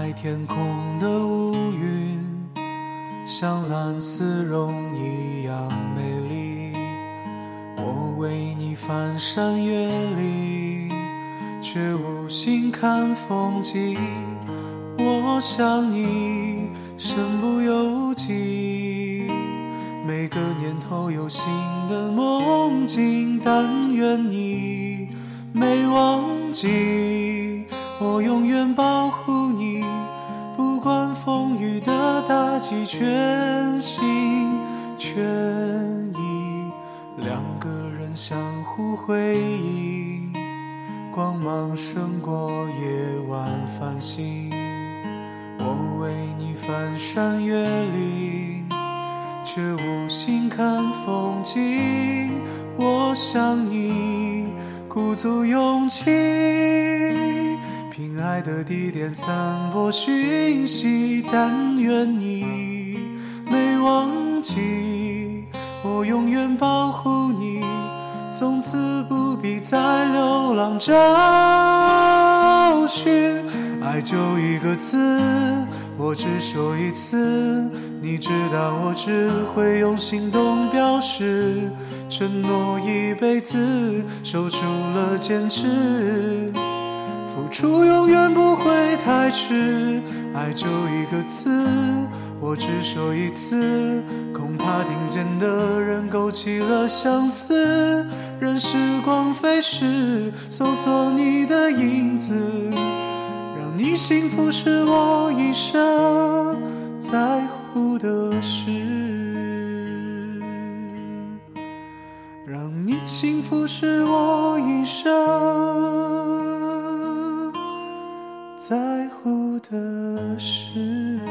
在天空的乌云，像蓝丝绒一样美丽。我为你翻山越岭，却无心看风景。我想你，身不由己。每个年头有新的梦境，但愿你没忘记。我永远保护的打击，全心全意。两个人相互辉映，光芒胜过夜晚繁星。我为你翻山越岭，却无心看风景。我想你，鼓足勇气，凭爱的地点散播讯息。但愿你没忘记，我永远保护你，从此不必再流浪找寻。爱就一个字，我只说一次。你知道我只会用行动表示，承诺一辈子，守住了坚持。付出永远不会太迟。爱就一个字，我只说一次。恐怕听见的人勾起了相思。任时光飞逝，搜索你的影子。让你幸福是我一生在乎的事，让你幸福是我一生在乎的事。